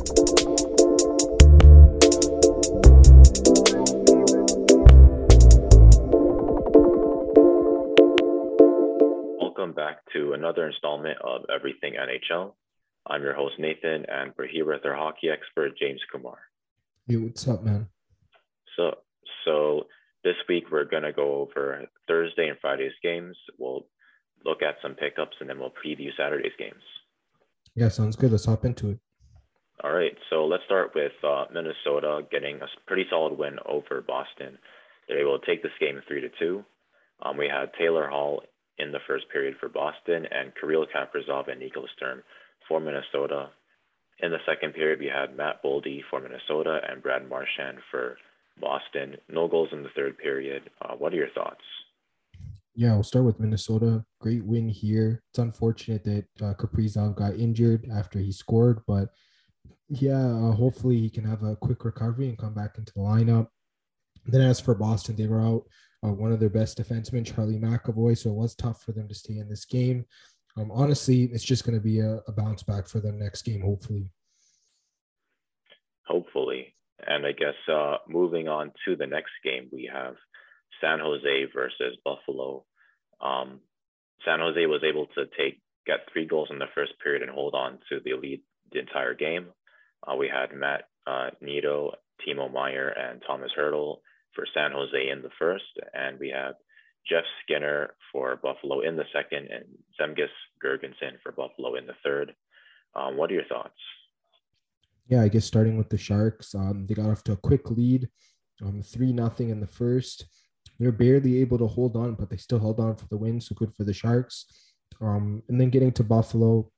Welcome back to another installment of Everything NHL. I'm your host, Nathan, and we're here with our hockey expert, James Kumar. Hey, what's up, man? So, so this week we're going to go over Thursday and Friday's games. We'll look at some pickups and then we'll preview Saturday's games. Yeah, sounds good. Let's hop into it. All right, so let's start with uh, Minnesota getting a pretty solid win over Boston. They're able to take this game three to two. Um, we had Taylor Hall in the first period for Boston and Kirill Kaprizov and Nicholas Sturm for Minnesota. In the second period, we had Matt Boldy for Minnesota and Brad Marchand for Boston. No goals in the third period. Uh, what are your thoughts? Yeah, we'll start with Minnesota. Great win here. It's unfortunate that uh, Kaprizov got injured after he scored, but yeah, uh, hopefully he can have a quick recovery and come back into the lineup. Then as for Boston, they were out uh, one of their best defensemen, Charlie McAvoy, so it was tough for them to stay in this game. Um, honestly, it's just going to be a, a bounce back for them next game, hopefully. Hopefully. And I guess uh, moving on to the next game, we have San Jose versus Buffalo. Um, San Jose was able to take get three goals in the first period and hold on to the lead the entire game. Uh, we had Matt uh, Nieto, Timo Meier, and Thomas Hertl for San Jose in the first, and we have Jeff Skinner for Buffalo in the second, and Zemgus Girgensons for Buffalo in the third. Um, what are your thoughts? Yeah, I guess starting with the Sharks, um, they got off to a quick lead, um, three nothing in the first. They're barely able to hold on, but they still held on for the win. So good for the Sharks. Um, and then getting to Buffalo,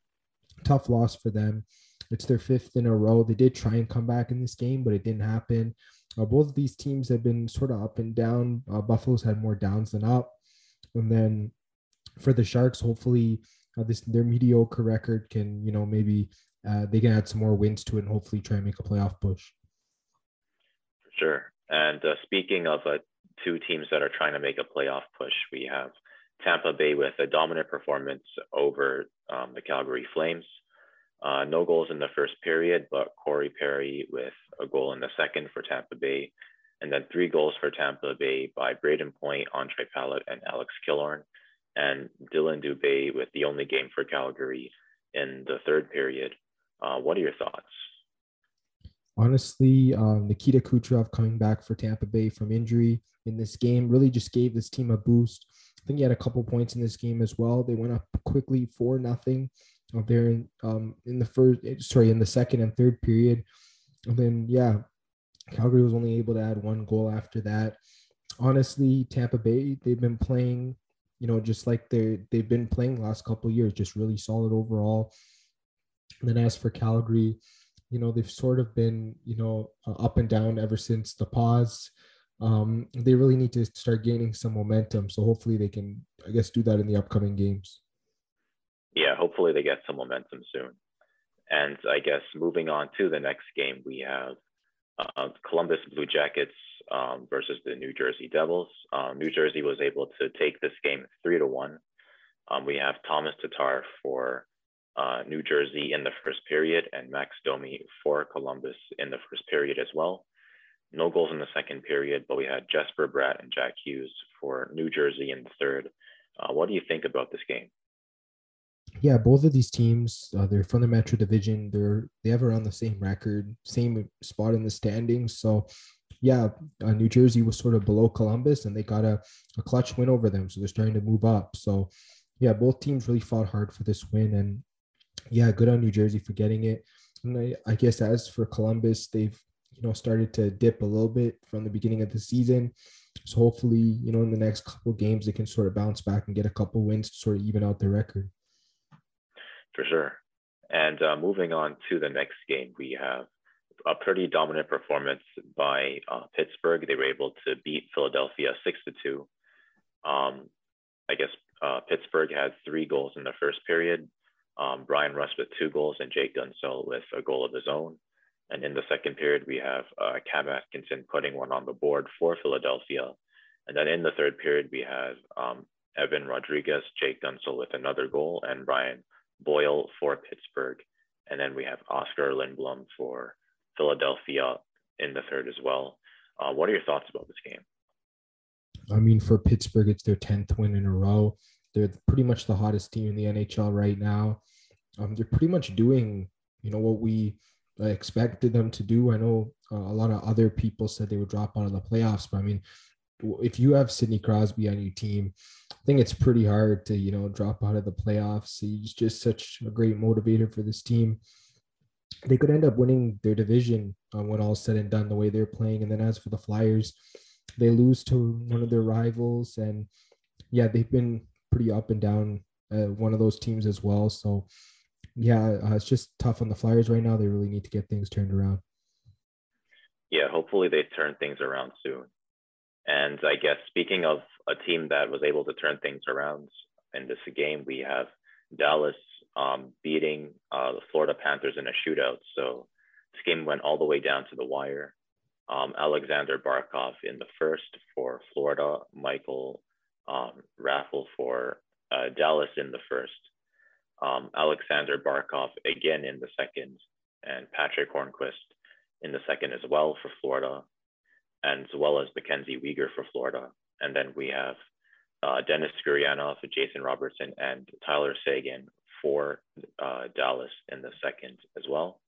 tough loss for them. It's their fifth in a row. They did try and come back in this game, but it didn't happen. Uh, both of these teams have been sort of up and down. Uh, Buffalo's had more downs than up. And then for the Sharks, hopefully uh, this their mediocre record can, you know, maybe uh, they can add some more wins to it and hopefully try and make a playoff push. Sure. And uh, speaking of uh, two teams that are trying to make a playoff push. We have Tampa Bay with a dominant performance over um, the Calgary Flames. Uh, no goals in the first period, but Corey Perry with a goal in the second for Tampa Bay. And then three goals for Tampa Bay by Brayden Point, Ondrej Palat, and Alex Killorn. And Dillon Dubé with the only game for Calgary in the third period. Uh, what are your thoughts? Honestly, um, Nikita Kucherov coming back for Tampa Bay from injury in this game really just gave this team a boost. I think he had a couple points in this game as well. They went up quickly for nothing there in, um, in the first, sorry, in the second and third period. And then, yeah, Calgary was only able to add one goal after that. Honestly, Tampa Bay, they've been playing, you know, just like they they've been playing last couple years, just really solid overall. And then as for Calgary, you know they've sort of been you know uh, up and down ever since the pause um, they really need to start gaining some momentum so hopefully they can i guess do that in the upcoming games yeah hopefully they get some momentum soon and i guess moving on to the next game we have uh, columbus blue jackets um, versus the new jersey devils uh, new jersey was able to take this game three to one um, we have thomas tatar for uh, New Jersey in the first period and Max Domi for Columbus in the first period as well. No goals in the second period, but we had Jesper Bratt and Jack Hughes for New Jersey in the third. Uh, what do you think about this game? Yeah, both of these teams, uh, they're from the Metro Division. They're they have around the same record, same spot in the standings. So, yeah, uh, New Jersey was sort of below Columbus, and they got a, a clutch win over them. So they're starting to move up. So, yeah, both teams really fought hard for this win, and yeah, good on New Jersey for getting it. And I, I guess as for Columbus, they've you know started to dip a little bit from the beginning of the season. So hopefully, you know, in the next couple games, they can sort of bounce back and get a couple wins to sort of even out their record. For sure. And uh, moving on to the next game, we have a pretty dominant performance by uh, Pittsburgh. They were able to beat Philadelphia six to two. Um, I guess uh, Pittsburgh had three goals in the first period, um, Bryan Rust with two goals and Jake Guentzel with a goal of his own. And in the second period, we have uh, Cam Atkinson putting one on the board for Philadelphia. And then in the third period, we have um, Evan Rodrigues, Jake Guentzel with another goal, and Brian Boyle for Pittsburgh And then we have Oskar Lindblom for Philadelphia in the third as well. Uh, what are your thoughts about this game? I mean, for Pittsburgh, it's their 10th win in a row. They're pretty much the hottest team in the NHL right now. Um, they're pretty much doing, you know, what we expected them to do. I know uh, a lot of other people said they would drop out of the playoffs, but I mean, if you have Sidney Crosby on your team, I think it's pretty hard to, you know, drop out of the playoffs. He's just such a great motivator for this team. They could end up winning their division uh, when all's said and done the way they're playing. And then as for the Flyers, they lose to one of their rivals. And yeah, they've been pretty up and down, uh, one of those teams as well. So yeah, uh, it's just tough on the Flyers right now. They really need to get things turned around. Yeah, hopefully they turn things around soon. And I guess speaking of a team that was able to turn things around in this game, we have Dallas um, beating uh, the Florida Panthers in a shootout. So this game went all the way down to the wire. Um, Alexander Barkov in the first for Florida, Michael um, Raffl for uh, Dallas in the first, um, Alexander Barkov again in the second, and Patric Hornqvist in the second as well for Florida, as well as Mackenzie Weegar for Florida. And then we have uh, Denis Gurianov, Jason Robertson, and Tyler Seguin for uh, Dallas in the second as well.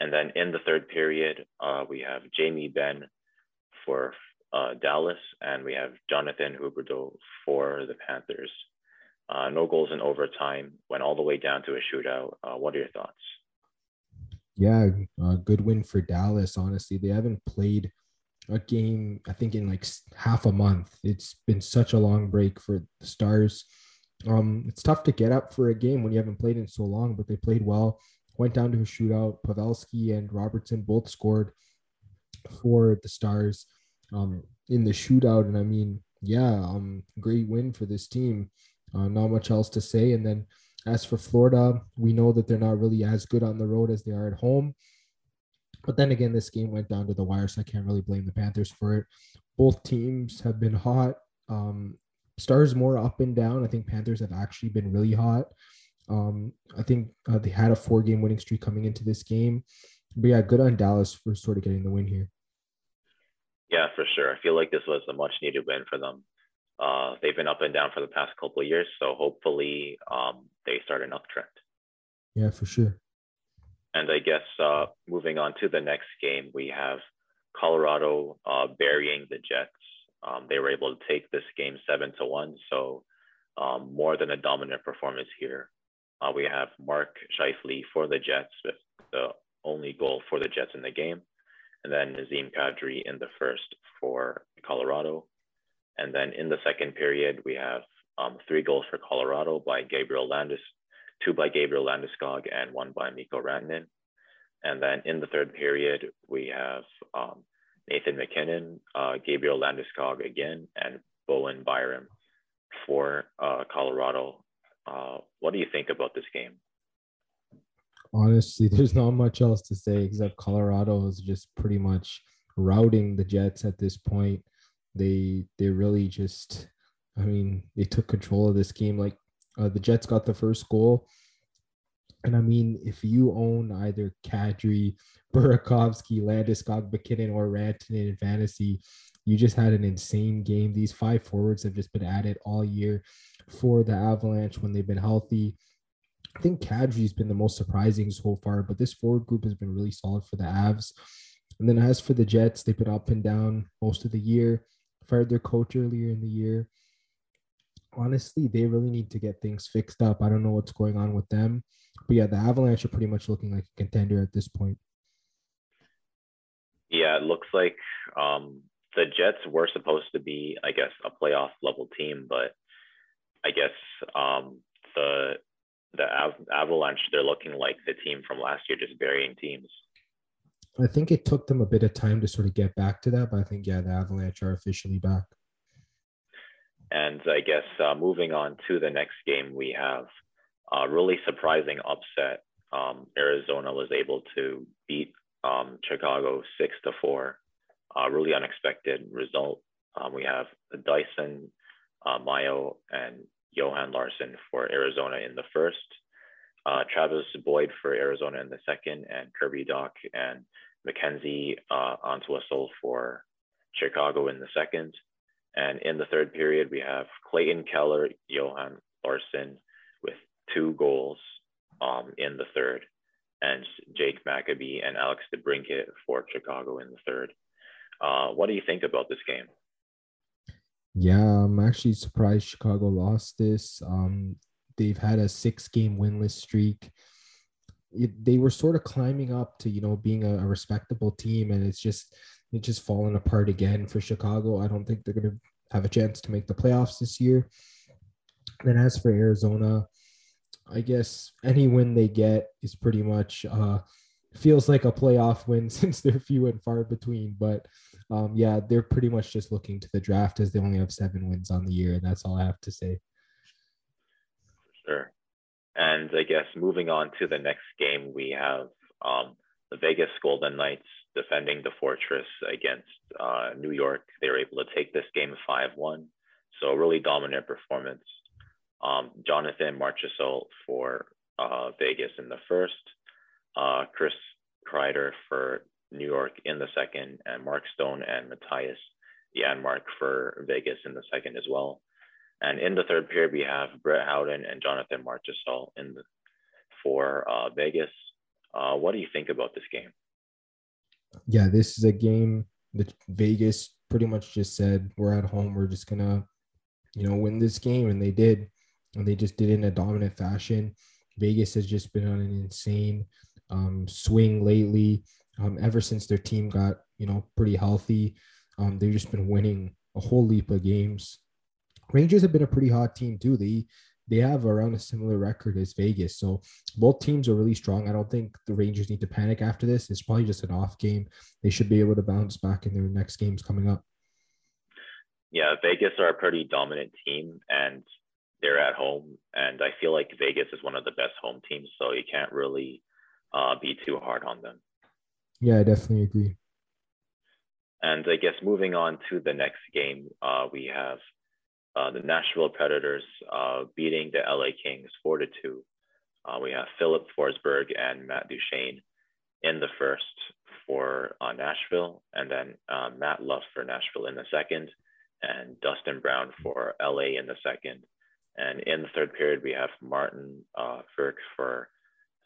And then in the third period, uh, we have Jamie Benn for uh, Dallas, and we have Jonathan Huberdeau for the Panthers. Uh, no goals in overtime, went all the way down to a shootout. Uh, what are your thoughts? Yeah, good win for Dallas. Honestly, they haven't played a game, I think, in like half a month. It's been such a long break for the Stars. Um, it's tough to get up for a game when you haven't played in so long, but they played well. Went down to a shootout. Pavelski and Robertson both scored for the Stars um, in the shootout. And I mean, yeah, um, great win for this team. Uh, not much else to say. And then as for Florida, we know that they're not really as good on the road as they are at home. But then again, this game went down to the wire, so I can't really blame the Panthers for it. Both teams have been hot. Um, Stars more up and down. I think Panthers have actually been really hot. Um, I think uh, they had a four game winning streak coming into this game. But yeah, good on Dallas for sort of getting the win here. Yeah, for sure. I feel like this was a much needed win for them. Uh, they've been up and down for the past couple of years, so hopefully um, they start an uptrend. Yeah, for sure. And I guess uh, moving on to the next game, we have Colorado uh, burying the Jets. Um, they were able to take this game seven to one, so um, more than a dominant performance here. Uh, we have Mark Scheifele for the Jets with the only goal for the Jets in the game, and then Nazem Kadri in the first for Colorado. And then in the second period, we have um, three goals for Colorado by Gabriel Landis, two by Gabriel Landeskog, and one by Mikko Rantanen. And then in the third period, we have um, Nathan MacKinnon, uh, Gabriel Landeskog again, and Bowen Byram for uh, Colorado. Uh, what do you think about this game? Honestly, there's not much else to say except Colorado is just pretty much routing the Jets at this point. They they really just, I mean, they took control of this game. Like uh, the Jets got the first goal, and I mean, if you own either Kadri, Burakovsky, Landeskog, MacKinnon, or Rantanen in fantasy, you just had an insane game. These five forwards have just been added all year for the Avalanche when they've been healthy. I think Kadri's been the most surprising so far, but this forward group has been really solid for the Avs. And then as for the Jets, they've been up and down most of the year. Fired their coach earlier in the year. Honestly, they really need to get things fixed up. I don't know what's going on with them. But yeah, the Avalanche are pretty much looking like a contender at this point. Yeah, it looks like um, the Jets were supposed to be, I guess, a playoff level team, but I guess um, the the Av- Avalanche they're looking like the team from last year, just burying teams. I think it took them a bit of time to sort of get back to that, but I think yeah, the Avalanche are officially back. And I guess uh, moving on to the next game, we have a really surprising upset. Um, Arizona was able to beat um, Chicago six to four. A really unexpected result. Um, we have Dysin, uh, Mayo, and Johan Larsson for Arizona in the first. uh, Travis Boyd for Arizona in the second, and Kirby Dach and Mackenzie uh, Entwistle for Chicago in the second. And in the third period, we have Clayton Keller, Johan Larsson with two goals um, in the third, and Jake Maccabee and Alex DeBrincat for Chicago in the third. Uh, what do you think about this game? Yeah, I'm actually surprised Chicago lost this. Um, they've had a six game winless streak. It, they were sort of climbing up to, you know, being a, a respectable team, and it's just it's just fallen apart again for Chicago. I don't think they're going to have a chance to make the playoffs this year. And as for Arizona, I guess any win they get is pretty much uh, feels like a playoff win since they're few and far between. But um, yeah, they're pretty much just looking to the draft as they only have seven wins on the year, and that's all I have to say. Sure. And I guess moving on to the next game, we have um, the Vegas Golden Knights defending the Fortress against uh, New York. They were able to take this game 5 1. So, really dominant performance. Um, Jonathan Marchessault for uh, Vegas in the first, uh, Chris Kreider for New York in the second, and Mark Stone and Mattias Janmark for Vegas in the second as well. And in the third period, we have Brett Howden and Jonathan Marchessault in the, for uh, Vegas. Uh, what do you think about this game? Yeah, this is a game that Vegas pretty much just said, we're at home. We're just going to, you know, win this game. And they did. And they just did it in a dominant fashion. Vegas has just been on an insane um, swing lately. Um, ever since their team got, you know, pretty healthy, um, they've just been winning a whole leap of games. Rangers have been a pretty hot team too. They they have around a similar record as Vegas. So both teams are really strong. I don't think the Rangers need to panic after this. It's probably just an off game. They should be able to bounce back in their next games coming up. Yeah, Vegas are a pretty dominant team and they're at home. And I feel like Vegas is one of the best home teams. So you can't really uh, be too hard on them. Yeah, I definitely agree. And I guess moving on to the next game, uh, we have uh, the Nashville Predators uh, beating the LA Kings 4 to 2. Uh, we have Filip Forsberg and Matt Duchene in the first for uh, Nashville, and then uh, Matt Luff for Nashville in the second, and Dustin Brown for LA in the second. And in the third period, we have Martin uh, Frk for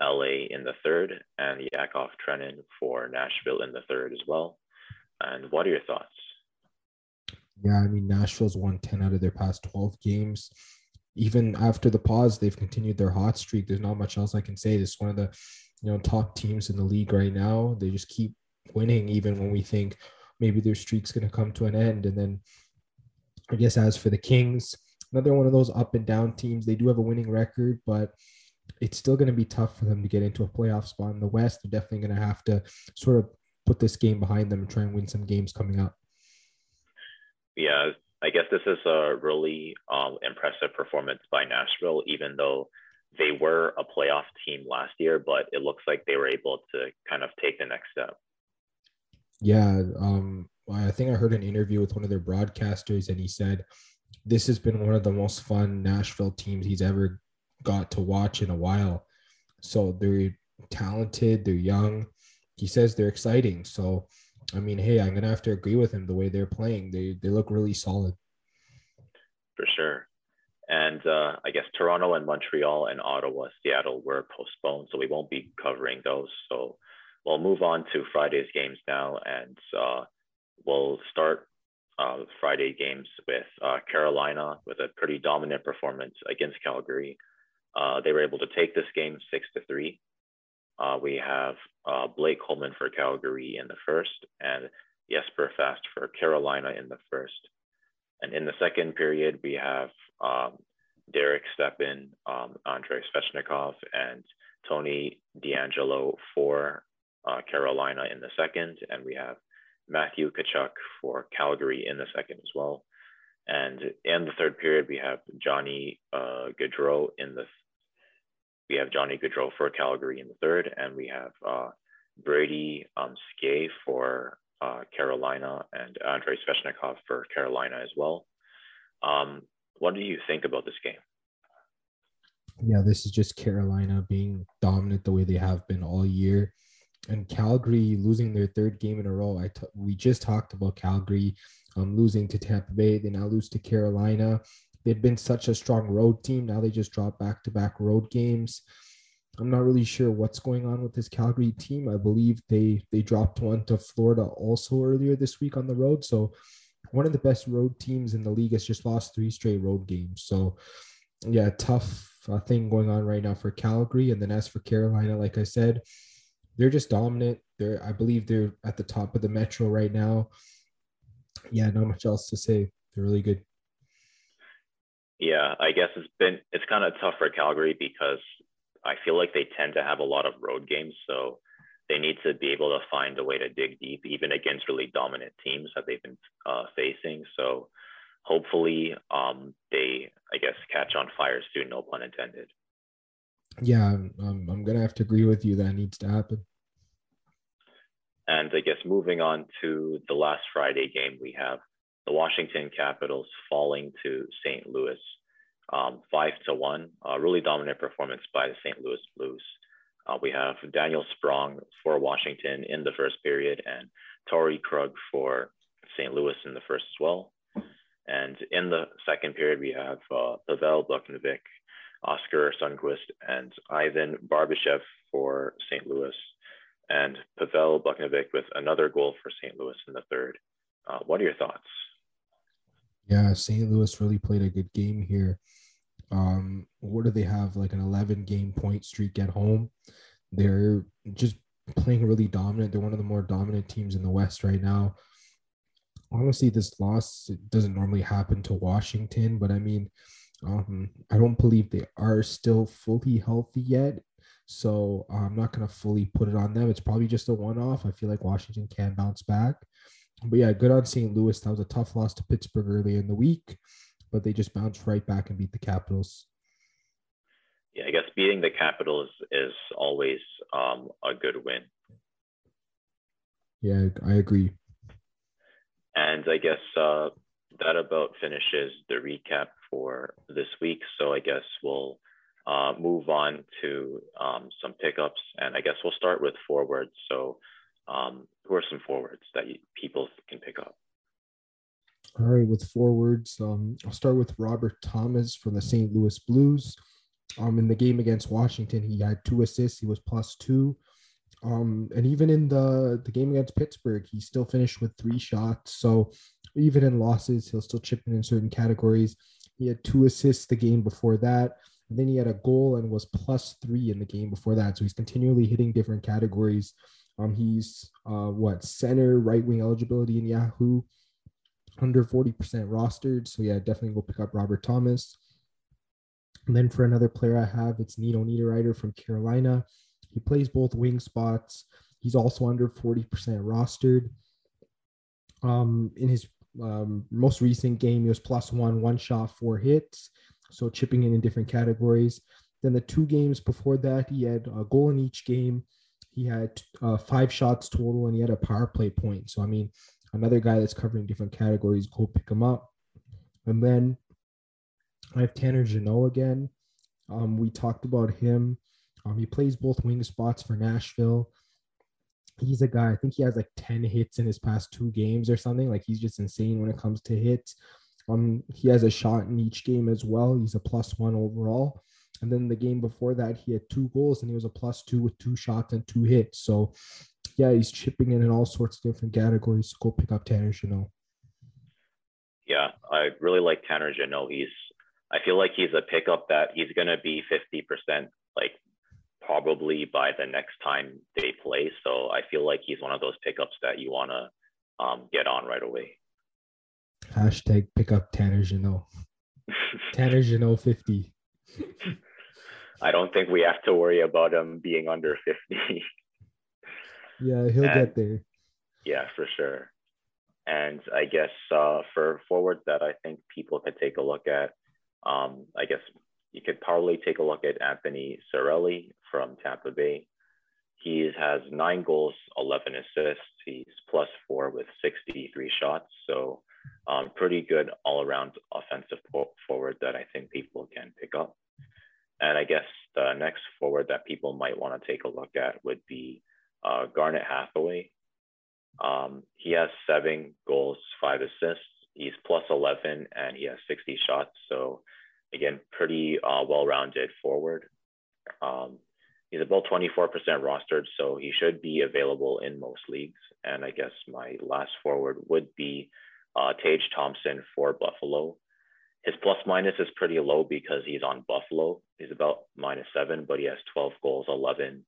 LA in the third, and Yakov Trenin for Nashville in the third as well. And what are your thoughts? Yeah, I mean, Nashville's won 10 out of their past 12 games. Even after the pause, they've continued their hot streak. There's not much else I can say. This is one of the you know top teams in the league right now. They just keep winning, even when we think maybe their streak's going to come to an end. And then I guess as for the Kings, another one of those up and down teams. They do have a winning record, but it's still going to be tough for them to get into a playoff spot in the West. They're definitely going to have to sort of put this game behind them and try and win some games coming up yeah, I guess this is a really um, impressive performance by Nashville, even though they were a playoff team last year, but it looks like they were able to kind of take the next step. Yeah, um, I think I heard an interview with one of their broadcasters, and he said this has been one of the most fun Nashville teams he's ever got to watch in a while. So they're talented, they're young. He says they're exciting. So I mean, hey, I'm gonna have to agree with him. The way they're playing, they they look really solid. For sure. And uh, I guess Toronto and Montreal and Ottawa, Seattle were postponed, so we won't be covering those. So we'll move on to Friday's games now, and uh, we'll start uh, Friday games with uh, Carolina with a pretty dominant performance against Calgary. Uh, they were able to take this game six to three. Uh, we have uh, Blake Coleman for Calgary in the first and Jesper Fast for Carolina in the first. And in the second period, we have um, Derek Stepan, um, Andrei Svechnikov, and Tony DeAngelo for uh, Carolina in the second. And we have Matthew Tkachuk for Calgary in the second as well. And in the third period, we have Johnny uh, Gaudreau in the we have Johnny Gaudreau for Calgary in the third, and we have uh, Brady um, Skjei for uh, Carolina and Andrei Svechnikov for Carolina as well. Um, what do you think about this game? Yeah, this is just Carolina being dominant the way they have been all year. And Calgary losing their third game in a row. I t- we just talked about Calgary um, losing to Tampa Bay. They now lose to Carolina. They've been such a strong road team. Now they just drop back to back road games. I'm not really sure what's going on with this Calgary team. I believe they they dropped one to Florida also earlier this week on the road. So one of the best road teams in the league has just lost three straight road games. So yeah, tough uh, thing going on right now for Calgary. And then as for Carolina, like I said, they're just dominant. They're I believe they're at the top of the Metro right now. Yeah, not much else to say. They're really good. Yeah, I guess it's been it's kind of tough for Calgary because I feel like they tend to have a lot of road games, so they need to be able to find a way to dig deep, even against really dominant teams that they've been uh, facing. So hopefully, um, they I guess catch on fire soon. No pun intended. Yeah, I'm, I'm gonna have to agree with you. That needs to happen. And I guess moving on to the last Friday game, we have the Washington Capitals falling to St. Louis um, five to one. A really dominant performance by the St. Louis Blues. Uh, we have Daniel Sprong for Washington in the first period and Torey Krug for St. Louis in the first as well. And in the second period, we have uh, Pavel Buchnevich, Oskar Sundqvist, and Ivan Barbashev for St. Louis, and Pavel Buchnevich with another goal for St. Louis in the third. Uh, what are your thoughts? Yeah, St. Louis really played a good game here. Um, what do they have? Like an 11 game point streak at home. They're just playing really dominant. They're one of the more dominant teams in the West right now. Honestly, this loss doesn't normally happen to Washington, but I mean, um, I don't believe they are still fully healthy yet. So I'm not going to fully put it on them. It's probably just a one off. I feel like Washington can bounce back. But yeah, good on St. Louis. That was a tough loss to Pittsburgh early in the week but they just bounced right back and beat the Capitals. Yeah, I guess beating the Capitals is always um, a good win. Yeah, I agree. And I guess uh, that about finishes the recap for this week. So I guess we'll uh, move on to um, some pickups, and I guess we'll start with forwards. So, um, who are some forwards that you, people can pick up? All right, with forwards, um, I'll start with Robert Thomas from the St. Louis Blues. Um, in the game against Washington, he had two assists. He was plus two. Um, and even in the the game against Pittsburgh, he still finished with three shots. So even in losses, he'll still chip in in certain categories. He had two assists the game before that. And then he had a goal and was plus three in the game before that. So he's continually hitting different categories. Um, he's uh, what center, right wing eligibility in Yahoo under 40% rostered. So yeah, definitely go pick up Robert Thomas. And then for another player I have, it's Nino Niederreiter from Carolina. He plays both wing spots. He's also under 40% rostered. Um, in his um, most recent game, he was plus one, one shot, four hits. So chipping in in different categories. Then the two games before that, he had a goal in each game. He had uh, five shots total, and he had a power play point. So I mean, another guy that's covering different categories, go pick him up. And then I have Tanner Jeannot again. Um, we talked about him. Um, he plays both wing spots for Nashville. He's a guy, I think he has like 10 hits in his past two games or something. Like he's just insane when it comes to hits. Um, he has a shot in each game as well. He's a plus one overall. And then the game before that, he had two goals and he was a plus two with two shots and two hits. So yeah, he's chipping in in all sorts of different categories. Go pick up Tanner Jeannot. Yeah, I really like Tanner Jeannot. He's, I feel like he's a pickup that he's going to be 50% like probably by the next time they play. So I feel like he's one of those pickups that you want to um, get on right away. Hashtag pick up Tanner Jeannot. Tanner Jeannot 50. I don't think we have to worry about him being under 50. Yeah, he'll and, get there. Yeah, for sure. And I guess uh, for forwards that I think people could take a look at, um, I guess you could probably take a look at Anthony Cirelli from Tampa Bay. He has nine goals, 11 assists. He's plus four with 63 shots. So, um, pretty good all around offensive forward that I think people can pick up. And I guess the next forward that people might want to take a look at would be uh, Garnet Hathaway. Um, he has seven goals, five assists. He's plus 11 and he has 60 shots. So, again, pretty uh, well rounded forward. Um, he's about 24% rostered, so he should be available in most leagues. And I guess my last forward would be uh, Tage Thompson for Buffalo. His plus minus is pretty low because he's on Buffalo. He's about minus seven, but he has 12 goals, 11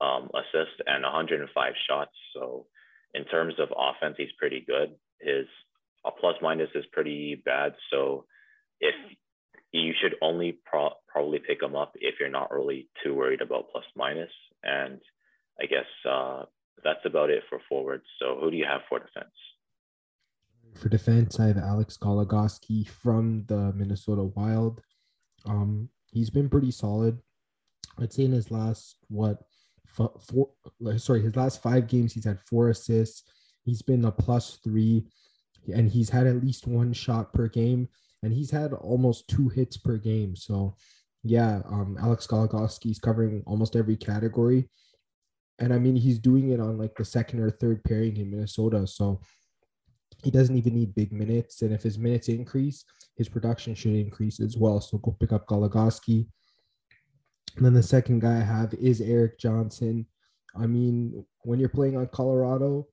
um, assists, and 105 shots. So in terms of offense, he's pretty good. His uh, plus minus is pretty bad. So if you should only pro- probably pick him up if you're not really too worried about plus minus. And I guess uh, that's about it for forwards. So who do you have for defense? For defense, I have Alex Goligoski from the Minnesota Wild. Um, he's been pretty solid. I'd say in his last what four sorry his last five games he's had four assists. He's been a plus three, and he's had at least one shot per game and he's had almost two hits per game. So, yeah, um, Alex Goligoski is covering almost every category. And I mean, he's doing it on like the second or third pairing in Minnesota. So he doesn't even need big minutes. And if his minutes increase, his production should increase as well. So go pick up Goligoski. And then the second guy I have is Erik Johnson. I mean, when you're playing on Colorado,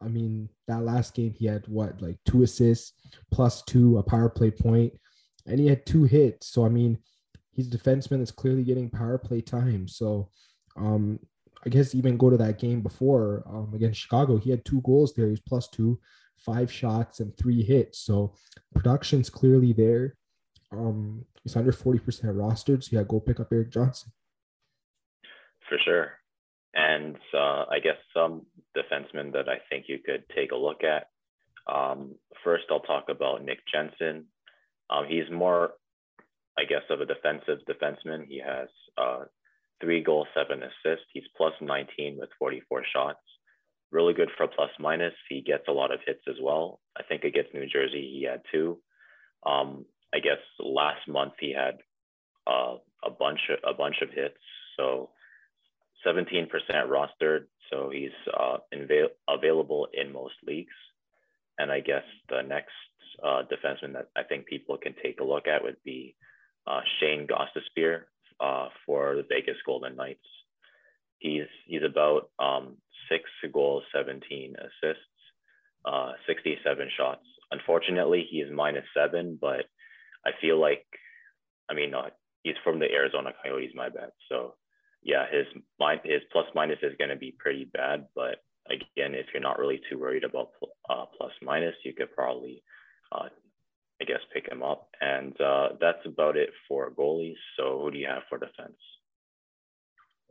I mean, that last game he had what like two assists plus two, a power play point, and he had two hits. So I mean, he's a defenseman that's clearly getting power play time. So um, I guess even go to that game before um, against Chicago, he had two goals there. He's plus two, five shots and three hits. So production's clearly there. Um, he's under 40% rostered. So yeah, go pick up Erik Johnson. For sure. And uh, I guess some defensemen that I think you could take a look at. Um, first, I'll talk about Nick Jensen. Um, he's more, I guess, of a defensive defenseman. He has uh, three goals, seven assists. He's plus 19 with 44 shots. Really good for plus minus. He gets a lot of hits as well. I think against New Jersey, he had two. Um, I guess last month he had uh, a bunch of, a bunch of hits. So 17% rostered, so he's uh, available in most leagues. And I guess the next uh, defenseman that I think people can take a look at would be uh, Shane Gostisbehere uh, for the Vegas Golden Knights. He's he's about um, six goals, 17 assists, uh, 67 shots. Unfortunately, he is minus seven, but I feel like, I mean, uh, he's from the Arizona Coyotes, my bad. So yeah, his his plus minus is going to be pretty bad. But again, if you're not really too worried about uh, plus minus, you could probably, uh, I guess, pick him up. And uh, that's about it for goalies. So who do you have for defense?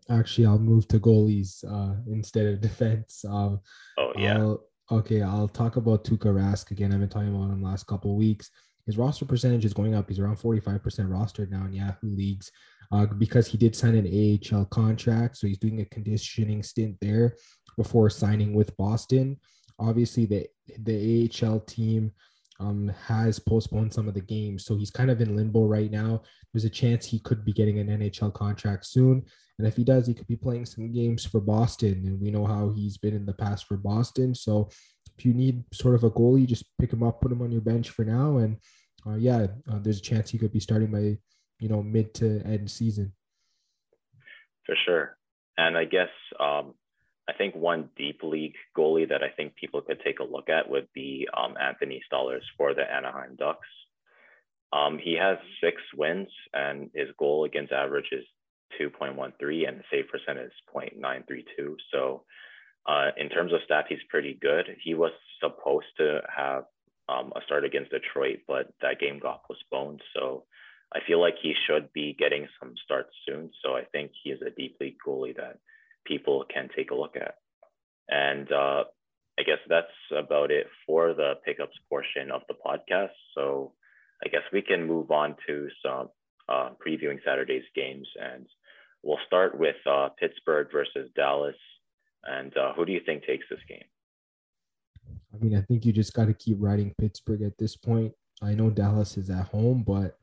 Actually, I'll move to goalies uh, instead of defense. Um, oh yeah. I'll, okay, I'll talk about Tuukka Rask again. I've been talking about him last couple weeks. His roster percentage is going up. He's around 45% rostered now in Yahoo leagues uh, because he did sign an AHL contract. So he's doing a conditioning stint there before signing with Boston. Obviously, the, the AHL team um, has postponed some of the games. So he's kind of in limbo right now. There's a chance he could be getting an NHL contract soon. And if he does, he could be playing some games for Boston. And we know how he's been in the past for Boston. So if you need sort of a goalie, just pick him up, put him on your bench for now. And uh, yeah, uh, there's a chance he could be starting by, you know, mid to end season. For sure. And I guess um, I think one deep league goalie that I think people could take a look at would be um, Anthony Stolarz for the Anaheim Ducks. Um, he has six wins, and his goal against average is 2.13, and save percent is 0.932. So, uh, in terms of stats, he's pretty good. He was supposed to have um, a start against Detroit, but that game got postponed. So, I feel like he should be getting some starts soon. So, I think he is a deep league goalie that people can take a look at. And uh, I guess that's about it for the pickups portion of the podcast. So I guess we can move on to some uh, previewing Saturday's games. And we'll start with uh, Pittsburgh versus Dallas. And uh, who do you think takes this game? I mean, I think you just got to keep riding Pittsburgh at this point. I know Dallas is at home, but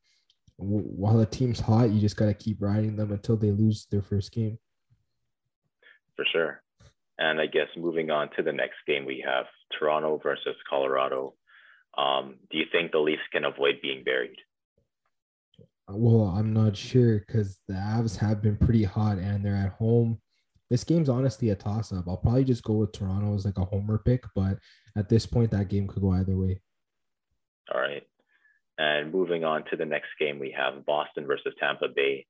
while the team's hot, you just got to keep riding them until they lose their first game. For sure. And I guess moving on to the next game, we have Toronto versus Colorado. Um, do you think the Leafs can avoid being buried? Well, I'm not sure because the Avs have been pretty hot and they're at home. This game's honestly a toss up. I'll probably just go with Toronto as like a homer pick, but at this point, that game could go either way. All right. And moving on to the next game, we have Boston versus Tampa Bay.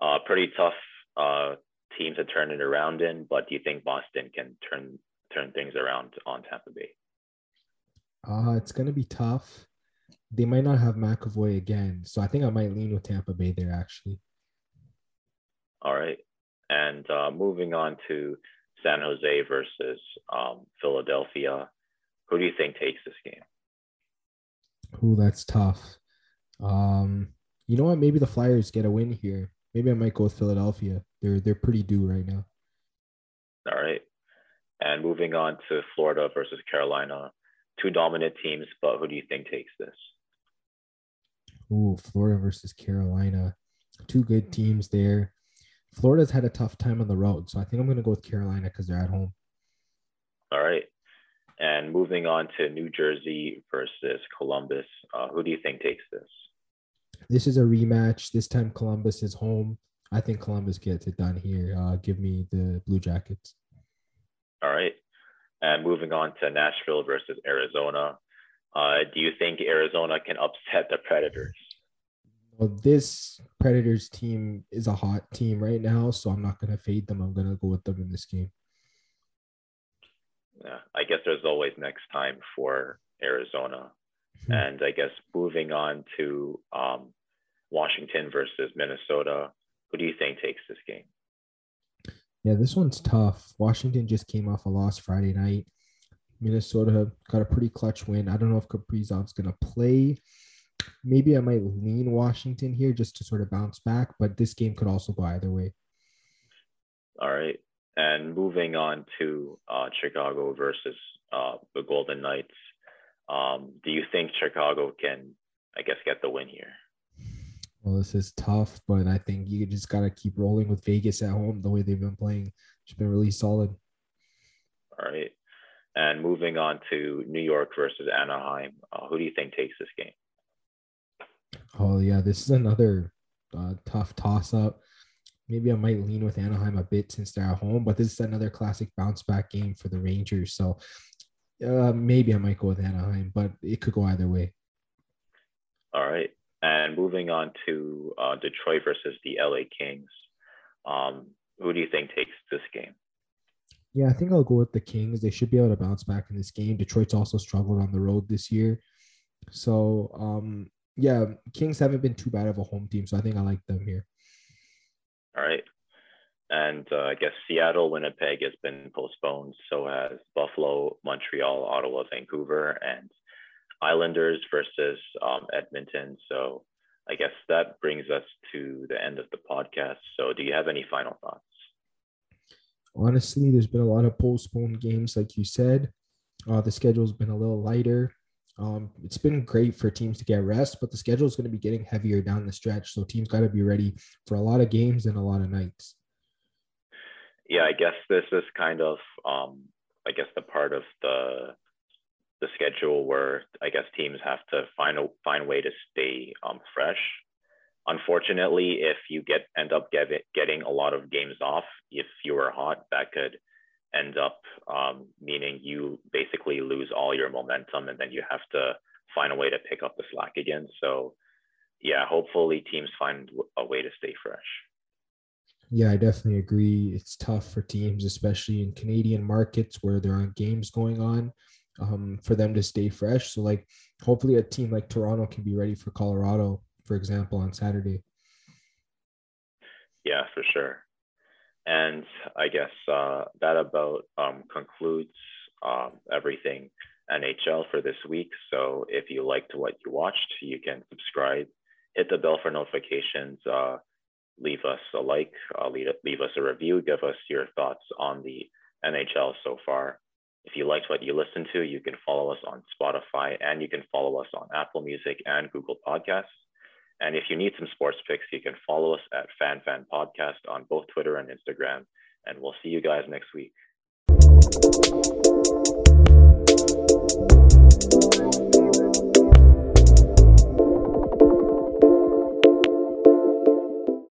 Uh, pretty tough uh, team to turn it around in, but do you think Boston can turn turn things around on Tampa Bay? Uh, it's gonna be tough. They might not have McAvoy again, so I think I might lean with Tampa Bay there actually. All right, and uh, moving on to San Jose versus um, Philadelphia. Who do you think takes this game? Ooh, that's tough. Um, you know what? Maybe the Flyers get a win here. Maybe I might go with Philadelphia. They're they're pretty due right now. All right. And moving on to Florida versus Carolina, two dominant teams, but who do you think takes this? Ooh, Florida versus Carolina. Two good teams there. Florida's had a tough time on the road, so I think I'm going to go with Carolina because they're at home. All right. And moving on to New Jersey versus Columbus, uh, who do you think takes this? This is a rematch. This time Columbus is home. I think Columbus gets it done here. Uh, give me the Blue Jackets. All right. And moving on to Nashville versus Arizona. Uh, do you think Arizona can upset the Predators? Well, this Predators team is a hot team right now, so I'm not going to fade them. I'm going to go with them in this game yeah, I guess there's always next time for Arizona. Hmm. And I guess moving on to um, Washington versus Minnesota, who do you think takes this game? Yeah, this one's tough. Washington just came off a loss Friday night. Minnesota got a pretty clutch win. I don't know if Kaprizov's going to play. Maybe I might lean Washington here just to sort of bounce back, but this game could also go either way. All right. And moving on to uh, Chicago versus uh, the Golden Knights, um, do you think Chicago can, I guess, get the win here? Well, this is tough, but I think you just got to keep rolling with Vegas at home the way they've been playing. It's been really solid. All right. And moving on to New York versus Anaheim, uh, who do you think takes this game? Oh, yeah, this is another uh, tough toss up. Maybe I might lean with Anaheim a bit since they're at home, but this is another classic bounce back game for the Rangers. So uh, maybe I might go with Anaheim, but it could go either way. All right. And moving on to uh, Detroit versus the LA Kings. Um, who do you think takes this game? Yeah, I think I'll go with the Kings. They should be able to bounce back in this game. Detroit's also struggled on the road this year. So, um, yeah, Kings haven't been too bad of a home team. So I think I like them here. All right. And uh, I guess Seattle, Winnipeg has been postponed. So has Buffalo, Montreal, Ottawa, Vancouver, and Islanders versus um, Edmonton. So I guess that brings us to the end of the podcast. So do you have any final thoughts? Honestly, there's been a lot of postponed games, like you said. Uh, the schedule's been a little lighter. Um, it's been great for teams to get rest, but the schedule is going to be getting heavier down the stretch. So teams got to be ready for a lot of games and a lot of nights. Yeah, I guess this is kind of, um, I guess the part of the the schedule where I guess teams have to find a find way to stay um, fresh. Unfortunately, if you get end up get, getting a lot of games off, if you are hot, that could end up um, meaning you basically lose all your momentum and then you have to find a way to pick up the slack again. So, yeah, hopefully teams find a way to stay fresh. Yeah, I definitely agree. It's tough for teams, especially in Canadian markets where there aren't games going on, um, for them to stay fresh. So, like, hopefully, a team like Toronto can be ready for Colorado, for example, on Saturday. Yeah, for sure. And I guess uh, that about um, concludes um, everything NHL for this week. So if you liked what you watched, you can subscribe, hit the bell for notifications, uh, leave us a like, uh, leave, leave us a review, give us your thoughts on the NHL so far. If you liked what you listened to, you can follow us on Spotify and you can follow us on Apple Music and Google Podcasts. And if you need some sports picks, you can follow us at FanFan Podcast on both Twitter and Instagram. And we'll see you guys next week.